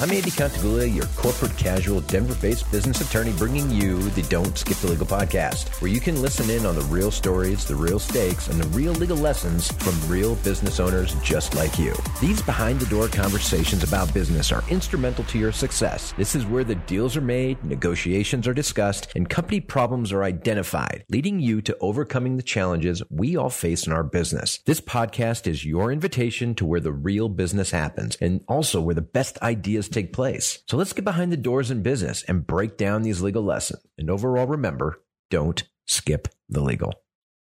I'm Andy Contiguglia, your corporate casual Denver based business attorney, bringing you the Don't Skip the Legal podcast, where you can listen in on the real stories, the real stakes, and the real legal lessons from real business owners just like you. These behind the door conversations about business are instrumental to your success. This is where the deals are made, negotiations are discussed, and company problems are identified, leading you to overcoming the challenges we all face in our business. This podcast is your invitation to where the real business happens and also where the best ideas take place. So let's get behind the doors in business and break down these legal lessons. And overall, remember, don't skip the legal.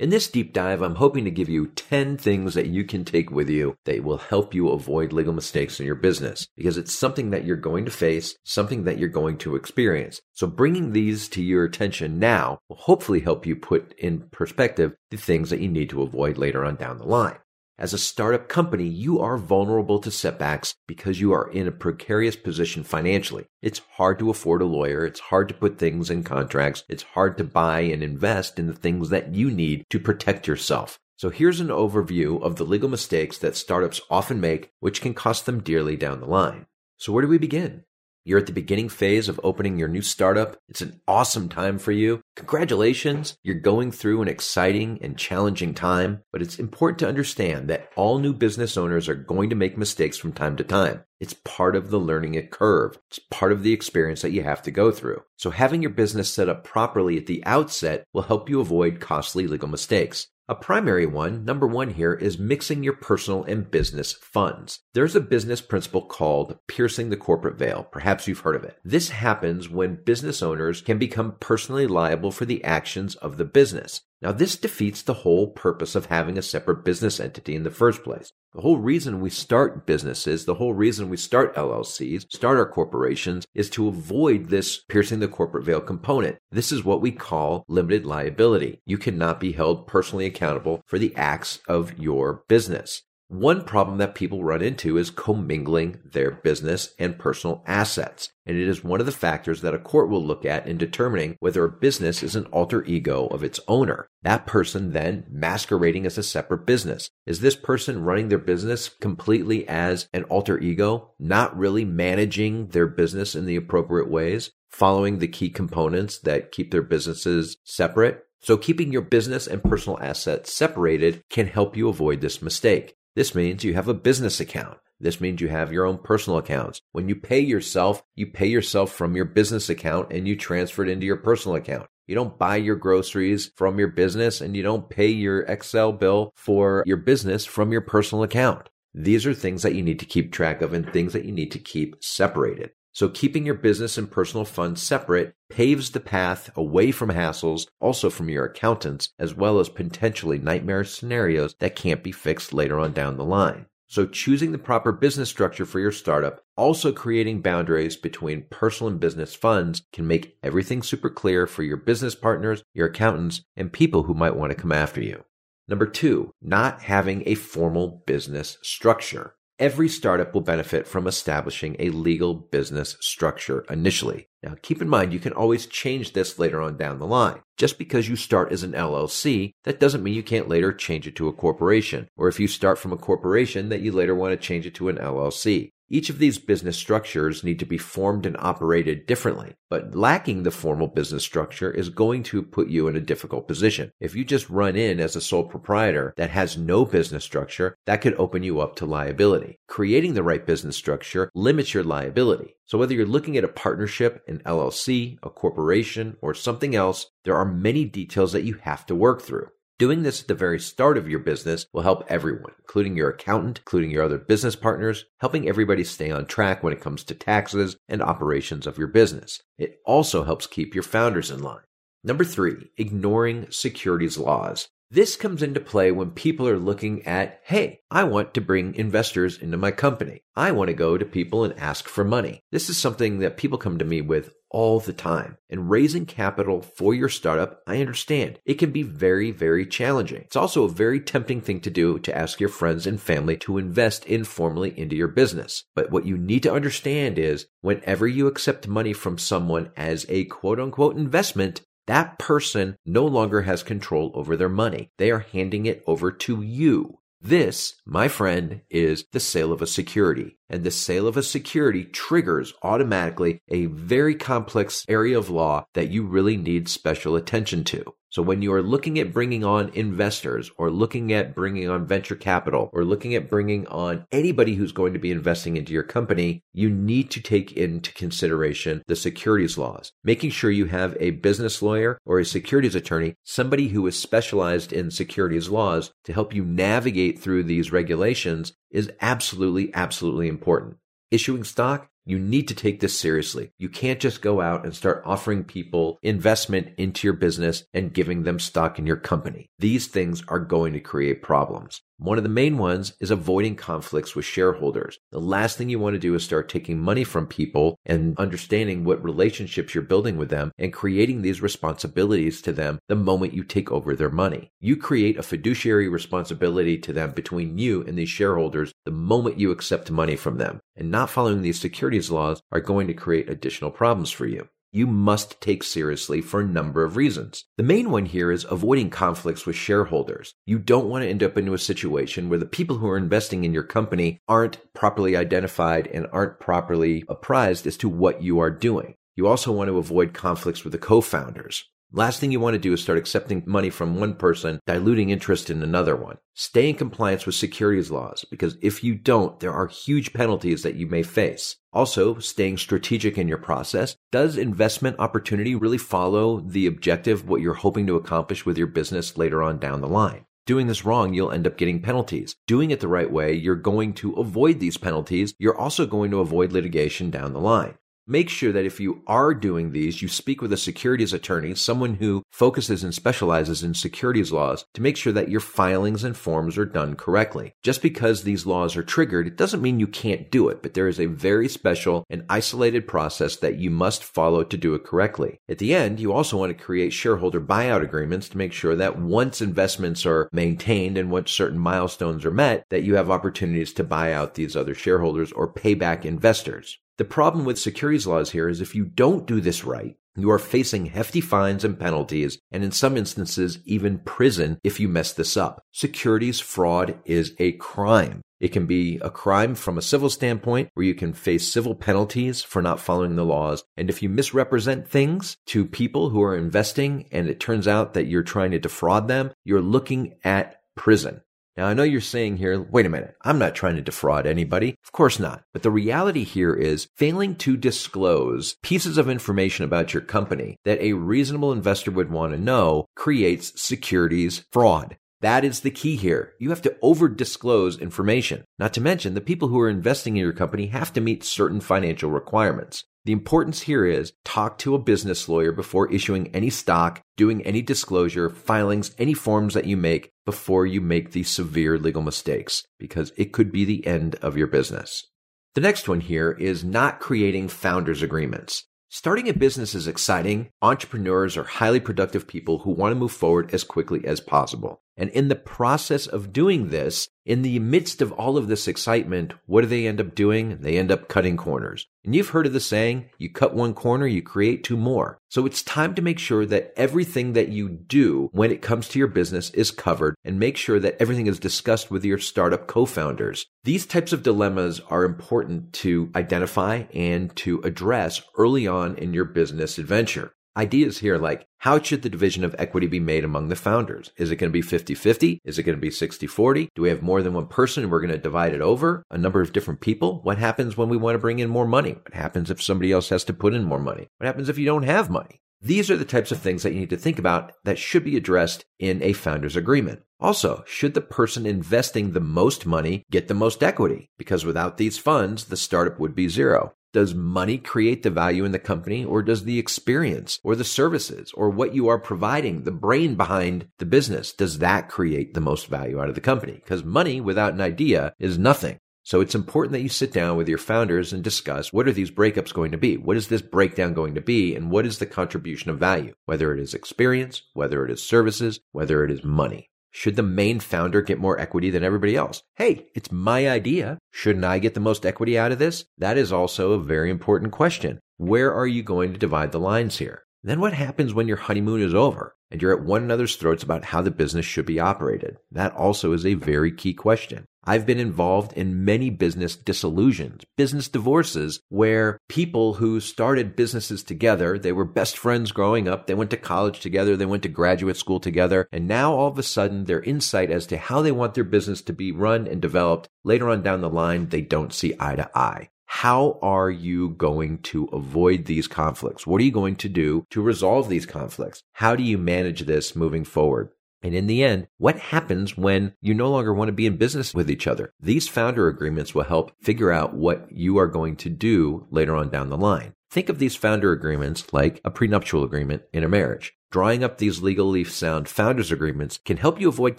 In this deep dive, I'm hoping to give you 10 things that you can take with you that will help you avoid legal mistakes in your business because it's something that you're going to face, something that you're going to experience. So bringing these to your attention now will hopefully help you put in perspective the things that you need to avoid later on down the line. As a startup company, you are vulnerable to setbacks because you are in a precarious position financially. It's hard to afford a lawyer. It's hard to put things in contracts. It's hard to buy and invest in the things that you need to protect yourself. So here's an overview of the legal mistakes that startups often make, which can cost them dearly down the line. So where do we begin? You're at the beginning phase of opening your new startup. It's an awesome time for you. Congratulations. You're going through an exciting and challenging time, but it's important to understand that all new business owners are going to make mistakes from time to time. It's part of the learning curve. It's part of the experience that you have to go through. So having your business set up properly at the outset will help you avoid costly legal mistakes. A primary one, number one here, is mixing your personal and business funds. There's a business principle called piercing the corporate veil. Perhaps you've heard of it. This happens when business owners can become personally liable for the actions of the business. Now, this defeats the whole purpose of having a separate business entity in the first place. The whole reason we start businesses, the whole reason we start LLCs, start our corporations is to avoid this piercing the corporate veil component. This is what we call limited liability. You cannot be held personally accountable for the acts of your business. One problem that people run into is commingling their business and personal assets. And it is one of the factors that a court will look at in determining whether a business is an alter ego of its owner. That person then masquerading as a separate business. Is this person running their business completely as an alter ego, not really managing their business in the appropriate ways, following the key components that keep their businesses separate? So keeping your business and personal assets separated can help you avoid this mistake. This means you have a business account. This means you have your own personal accounts. When you pay yourself, you pay yourself from your business account and you transfer it into your personal account. You don't buy your groceries from your business and you don't pay your Xcel bill for your business from your personal account. These are things that you need to keep track of and things that you need to keep separated. So keeping your business and personal funds separate paves the path away from hassles, also from your accountants, as well as potentially nightmare scenarios that can't be fixed later on down the line. So choosing the proper business structure for your startup, also creating boundaries between personal and business funds can make everything super clear for your business partners, your accountants, and people who might want to come after you. Number two, not having a formal business structure. Every startup will benefit from establishing a legal business structure initially. Now, keep in mind, you can always change this later on down the line. Just because you start as an LLC, that doesn't mean you can't later change it to a corporation. Or if you start from a corporation, that you later want to change it to an LLC. Each of these business structures need to be formed and operated differently, but lacking the formal business structure is going to put you in a difficult position. If you just run in as a sole proprietor that has no business structure, that could open you up to liability. Creating the right business structure limits your liability. So whether you're looking at a partnership, an LLC, a corporation, or something else, there are many details that you have to work through. Doing this at the very start of your business will help everyone, including your accountant, including your other business partners, helping everybody stay on track when it comes to taxes and operations of your business. It also helps keep your founders in line. Number three, ignoring securities laws. This comes into play when people are looking at, hey, I want to bring investors into my company. I want to go to people and ask for money. This is something that people come to me with all the time. And raising capital for your startup, I understand. It can be very, very challenging. It's also a very tempting thing to do to ask your friends and family to invest informally into your business. But what you need to understand is whenever you accept money from someone as a quote unquote investment, that person no longer has control over their money. They are handing it over to you. This, my friend, is the sale of a security. And the sale of a security triggers automatically a very complex area of law that you really need special attention to. So when you are looking at bringing on investors or looking at bringing on venture capital or looking at bringing on anybody who's going to be investing into your company, you need to take into consideration the securities laws, making sure you have a business lawyer or a securities attorney, somebody who is specialized in securities laws to help you navigate through these regulations is absolutely, absolutely important. Issuing stock you need to take this seriously. You can't just go out and start offering people investment into your business and giving them stock in your company. These things are going to create problems. One of the main ones is avoiding conflicts with shareholders. The last thing you want to do is start taking money from people and understanding what relationships you're building with them and creating these responsibilities to them the moment you take over their money. You create a fiduciary responsibility to them between you and these shareholders the moment you accept money from them. And not following these securities laws are going to create additional problems for you you must take seriously for a number of reasons. The main one here is avoiding conflicts with shareholders. You don't want to end up into a situation where the people who are investing in your company aren't properly identified and aren't properly apprised as to what you are doing. You also want to avoid conflicts with the co-founders. Last thing you want to do is start accepting money from one person, diluting interest in another one. Stay in compliance with securities laws because if you don't, there are huge penalties that you may face. Also, staying strategic in your process. Does investment opportunity really follow the objective, what you're hoping to accomplish with your business later on down the line? Doing this wrong, you'll end up getting penalties. Doing it the right way, you're going to avoid these penalties. You're also going to avoid litigation down the line make sure that if you are doing these, you speak with a securities attorney, someone who focuses and specializes in securities laws to make sure that your filings and forms are done correctly. Just because these laws are triggered, it doesn't mean you can't do it, but there is a very special and isolated process that you must follow to do it correctly. At the end, you also want to create shareholder buyout agreements to make sure that once investments are maintained and once certain milestones are met, that you have opportunities to buy out these other shareholders or pay back investors. The problem with securities laws here is if you don't do this right, you are facing hefty fines and penalties, and in some instances, even prison if you mess this up. Securities fraud is a crime. It can be a crime from a civil standpoint where you can face civil penalties for not following the laws. And if you misrepresent things to people who are investing and it turns out that you're trying to defraud them, you're looking at prison. Now, I know you're saying here, wait a minute, I'm not trying to defraud anybody. Of course not. But the reality here is failing to disclose pieces of information about your company that a reasonable investor would want to know creates securities fraud. That is the key here. You have to over disclose information. Not to mention, the people who are investing in your company have to meet certain financial requirements. The importance here is talk to a business lawyer before issuing any stock, doing any disclosure, filings, any forms that you make before you make these severe legal mistakes, because it could be the end of your business. The next one here is not creating founders agreements. Starting a business is exciting. Entrepreneurs are highly productive people who want to move forward as quickly as possible. And in the process of doing this, in the midst of all of this excitement, what do they end up doing? They end up cutting corners. And you've heard of the saying, you cut one corner, you create two more. So it's time to make sure that everything that you do when it comes to your business is covered and make sure that everything is discussed with your startup co-founders. These types of dilemmas are important to identify and to address early on in your business adventure ideas here like how should the division of equity be made among the founders? Is it going to be 50 50? Is it going to be 60 40? Do we have more than one person and we're going to divide it over a number of different people? What happens when we want to bring in more money? What happens if somebody else has to put in more money? What happens if you don't have money? These are the types of things that you need to think about that should be addressed in a founder's agreement. Also, should the person investing the most money get the most equity? Because without these funds, the startup would be zero. Does money create the value in the company or does the experience or the services or what you are providing, the brain behind the business, does that create the most value out of the company? Because money without an idea is nothing. So it's important that you sit down with your founders and discuss what are these breakups going to be? What is this breakdown going to be? And what is the contribution of value? Whether it is experience, whether it is services, whether it is money. Should the main founder get more equity than everybody else? Hey, it's my idea. Shouldn't I get the most equity out of this? That is also a very important question. Where are you going to divide the lines here? Then what happens when your honeymoon is over and you're at one another's throats about how the business should be operated? That also is a very key question. I've been involved in many business disillusions, business divorces, where people who started businesses together, they were best friends growing up, they went to college together, they went to graduate school together, and now all of a sudden their insight as to how they want their business to be run and developed later on down the line, they don't see eye to eye. How are you going to avoid these conflicts? What are you going to do to resolve these conflicts? How do you manage this moving forward? And in the end, what happens when you no longer want to be in business with each other? These founder agreements will help figure out what you are going to do later on down the line. Think of these founder agreements like a prenuptial agreement in a marriage. Drawing up these legally sound founders agreements can help you avoid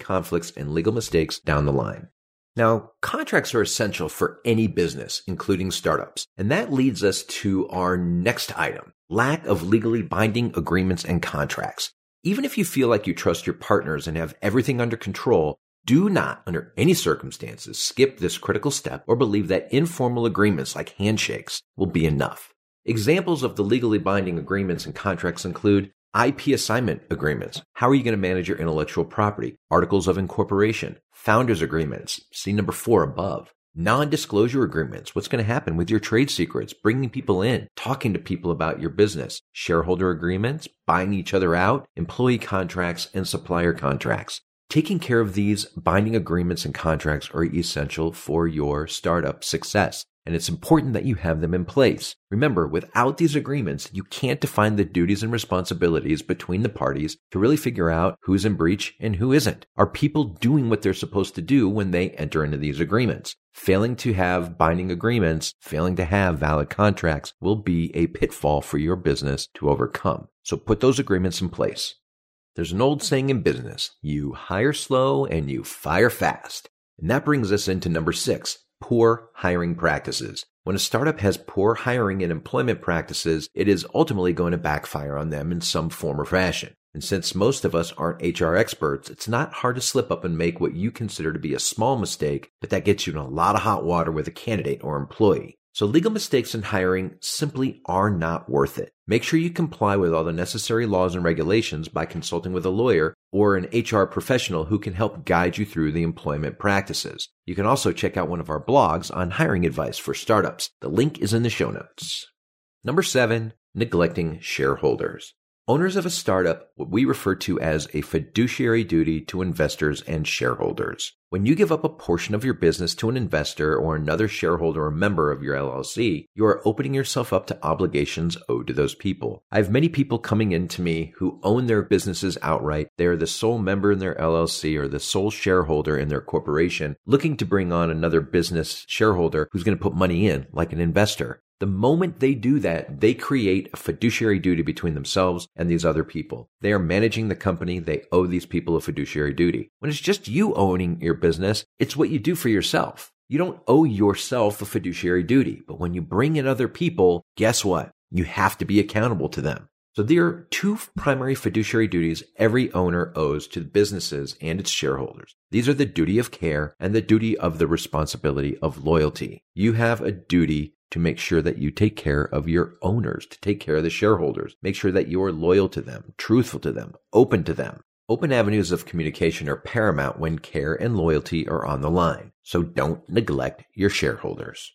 conflicts and legal mistakes down the line. Now, contracts are essential for any business, including startups. And that leads us to our next item, lack of legally binding agreements and contracts. Even if you feel like you trust your partners and have everything under control, do not, under any circumstances, skip this critical step or believe that informal agreements like handshakes will be enough. Examples of the legally binding agreements and contracts include IP assignment agreements. How are you going to manage your intellectual property? Articles of incorporation, founders agreements. See number four above. Non-disclosure agreements. What's going to happen with your trade secrets? Bringing people in, talking to people about your business. Shareholder agreements, buying each other out, employee contracts, and supplier contracts. Taking care of these binding agreements and contracts are essential for your startup success and it's important that you have them in place. Remember, without these agreements, you can't define the duties and responsibilities between the parties to really figure out who's in breach and who isn't. Are people doing what they're supposed to do when they enter into these agreements? Failing to have binding agreements, failing to have valid contracts will be a pitfall for your business to overcome. So put those agreements in place. There's an old saying in business, you hire slow and you fire fast. And that brings us into number six, poor hiring practices. When a startup has poor hiring and employment practices, it is ultimately going to backfire on them in some form or fashion. And since most of us aren't HR experts, it's not hard to slip up and make what you consider to be a small mistake, but that gets you in a lot of hot water with a candidate or employee. So legal mistakes in hiring simply are not worth it. Make sure you comply with all the necessary laws and regulations by consulting with a lawyer or an HR professional who can help guide you through the employment practices. You can also check out one of our blogs on hiring advice for startups. The link is in the show notes. Number seven, neglecting shareholders. Owners of a startup, what we refer to as a fiduciary duty to investors and shareholders. When you give up a portion of your business to an investor or another shareholder or member of your LLC, you are opening yourself up to obligations owed to those people. I have many people coming in to me who own their businesses outright. They are the sole member in their LLC or the sole shareholder in their corporation, looking to bring on another business shareholder who's going to put money in, like an investor. The moment they do that, they create a fiduciary duty between themselves and these other people. They are managing the company. They owe these people a fiduciary duty. When it's just you owning your business, it's what you do for yourself. You don't owe yourself a fiduciary duty. But when you bring in other people, guess what? You have to be accountable to them. So there are two primary fiduciary duties every owner owes to businesses and its shareholders. These are the duty of care and the duty of the responsibility of loyalty. You have a duty to make sure that you take care of your owners, to take care of the shareholders. Make sure that you are loyal to them, truthful to them, open to them. Open avenues of communication are paramount when care and loyalty are on the line. So don't neglect your shareholders.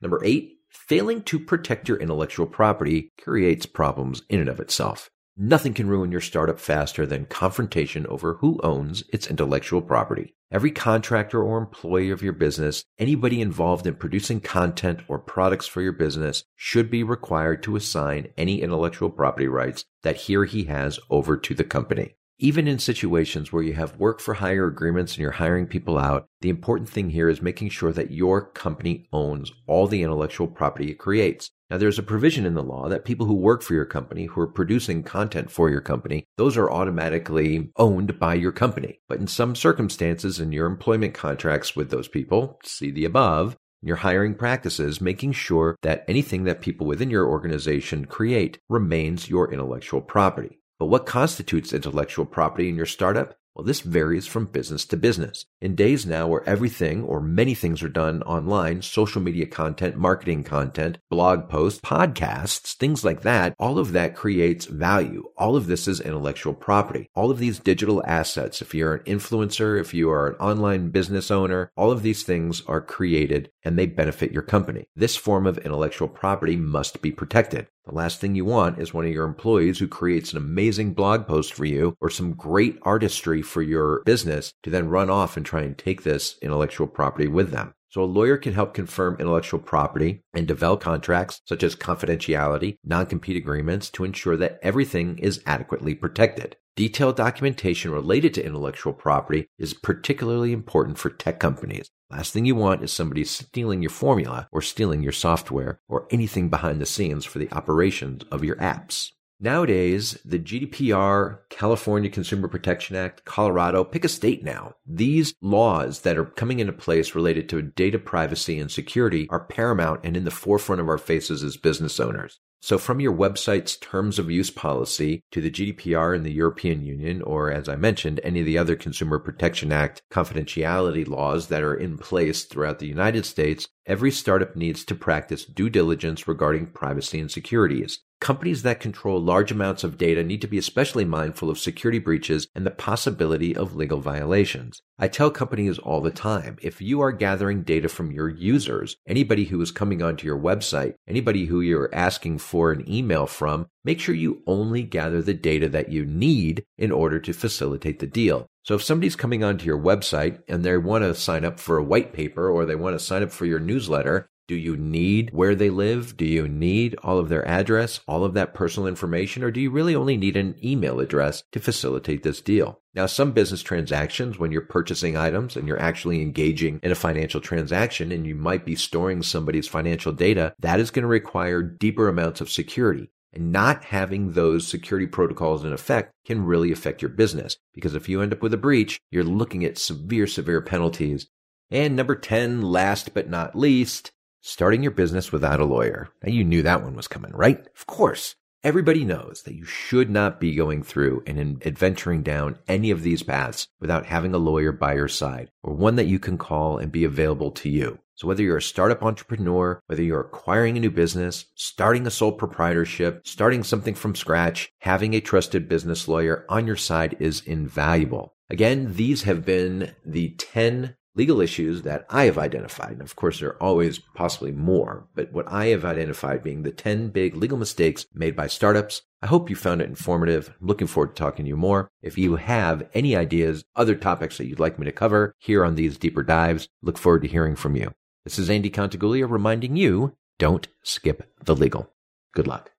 Number eight, failing to protect your intellectual property creates problems in and of itself. Nothing can ruin your startup faster than confrontation over who owns its intellectual property. Every contractor or employee of your business, anybody involved in producing content or products for your business should be required to assign any intellectual property rights that he or he has over to the company. Even in situations where you have work for hire agreements and you're hiring people out, the important thing here is making sure that your company owns all the intellectual property it creates. Now, there's a provision in the law that people who work for your company, who are producing content for your company, those are automatically owned by your company. But in some circumstances, in your employment contracts with those people, see the above, your hiring practices, making sure that anything that people within your organization create remains your intellectual property. But what constitutes intellectual property in your startup? Well, this varies from business to business. In days now where everything or many things are done online, social media content, marketing content, blog posts, podcasts, things like that, all of that creates value. All of this is intellectual property. All of these digital assets, if you're an influencer, if you are an online business owner, all of these things are created and they benefit your company. This form of intellectual property must be protected. The last thing you want is one of your employees who creates an amazing blog post for you or some great artistry for your business to then run off and try and take this intellectual property with them. So a lawyer can help confirm intellectual property and develop contracts such as confidentiality, non-compete agreements to ensure that everything is adequately protected. Detailed documentation related to intellectual property is particularly important for tech companies. Last thing you want is somebody stealing your formula or stealing your software or anything behind the scenes for the operations of your apps. Nowadays, the GDPR, California Consumer Protection Act, Colorado, pick a state now. These laws that are coming into place related to data privacy and security are paramount and in the forefront of our faces as business owners. So from your website's terms of use policy to the GDPR in the European Union, or as I mentioned, any of the other Consumer Protection Act confidentiality laws that are in place throughout the United States, every startup needs to practice due diligence regarding privacy and securities. Companies that control large amounts of data need to be especially mindful of security breaches and the possibility of legal violations. I tell companies all the time, if you are gathering data from your users, anybody who is coming onto your website, anybody who you're asking for an email from, make sure you only gather the data that you need in order to facilitate the deal. So if somebody's coming onto your website and they want to sign up for a white paper or they want to sign up for your newsletter, do you need where they live? Do you need all of their address, all of that personal information, or do you really only need an email address to facilitate this deal? Now, some business transactions, when you're purchasing items and you're actually engaging in a financial transaction and you might be storing somebody's financial data, that is going to require deeper amounts of security. And not having those security protocols in effect can really affect your business because if you end up with a breach, you're looking at severe, severe penalties. And number 10, last but not least, Starting your business without a lawyer. Now you knew that one was coming, right? Of course. Everybody knows that you should not be going through and adventuring down any of these paths without having a lawyer by your side or one that you can call and be available to you. So whether you're a startup entrepreneur, whether you're acquiring a new business, starting a sole proprietorship, starting something from scratch, having a trusted business lawyer on your side is invaluable. Again, these have been the 10 legal issues that I have identified. And of course, there are always possibly more, but what I have identified being the 10 big legal mistakes made by startups. I hope you found it informative. I'm looking forward to talking to you more. If you have any ideas, other topics that you'd like me to cover here on these deeper dives, look forward to hearing from you. This is Andy Contiguglia reminding you don't skip the legal. Good luck.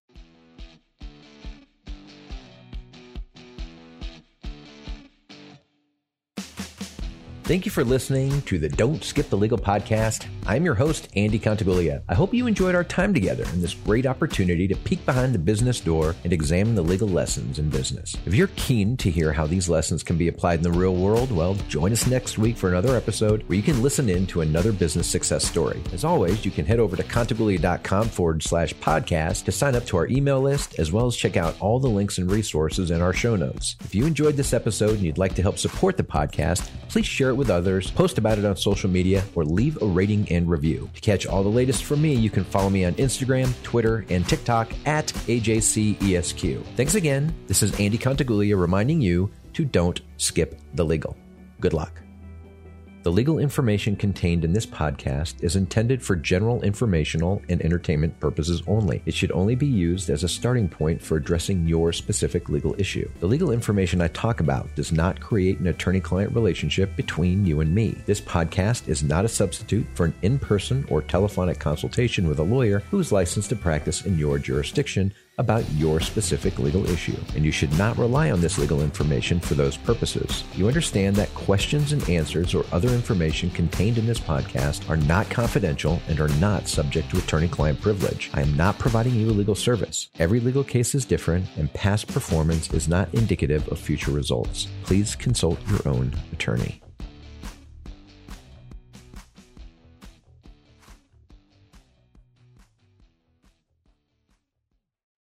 Thank you for listening to the Don't Skip the Legal podcast. I'm your host, Andy Contiguglia. I hope you enjoyed our time together and this great opportunity to peek behind the business door and examine the legal lessons in business. If you're keen to hear how these lessons can be applied in the real world, well, join us next week for another episode where you can listen in to another business success story. As always, you can head over to contiguglia.com forward slash podcast to sign up to our email list, as well as check out all the links and resources in our show notes. If you enjoyed this episode and you'd like to help support the podcast, please share it with others, post about it on social media, or leave a rating and review. To catch all the latest from me, you can follow me on Instagram, Twitter, and TikTok at AJCESQ. Thanks again. This is Andy Contiguglia reminding you to don't skip the legal. Good luck. The legal information contained in this podcast is intended for general informational and entertainment purposes only. It should only be used as a starting point for addressing your specific legal issue. The legal information I talk about does not create an attorney client relationship between you and me. This podcast is not a substitute for an in person or telephonic consultation with a lawyer who is licensed to practice in your jurisdiction about your specific legal issue, and you should not rely on this legal information for those purposes. You understand that questions and answers or other information contained in this podcast are not confidential and are not subject to attorney client privilege. I am not providing you a legal service. Every legal case is different, and past performance is not indicative of future results. Please consult your own attorney.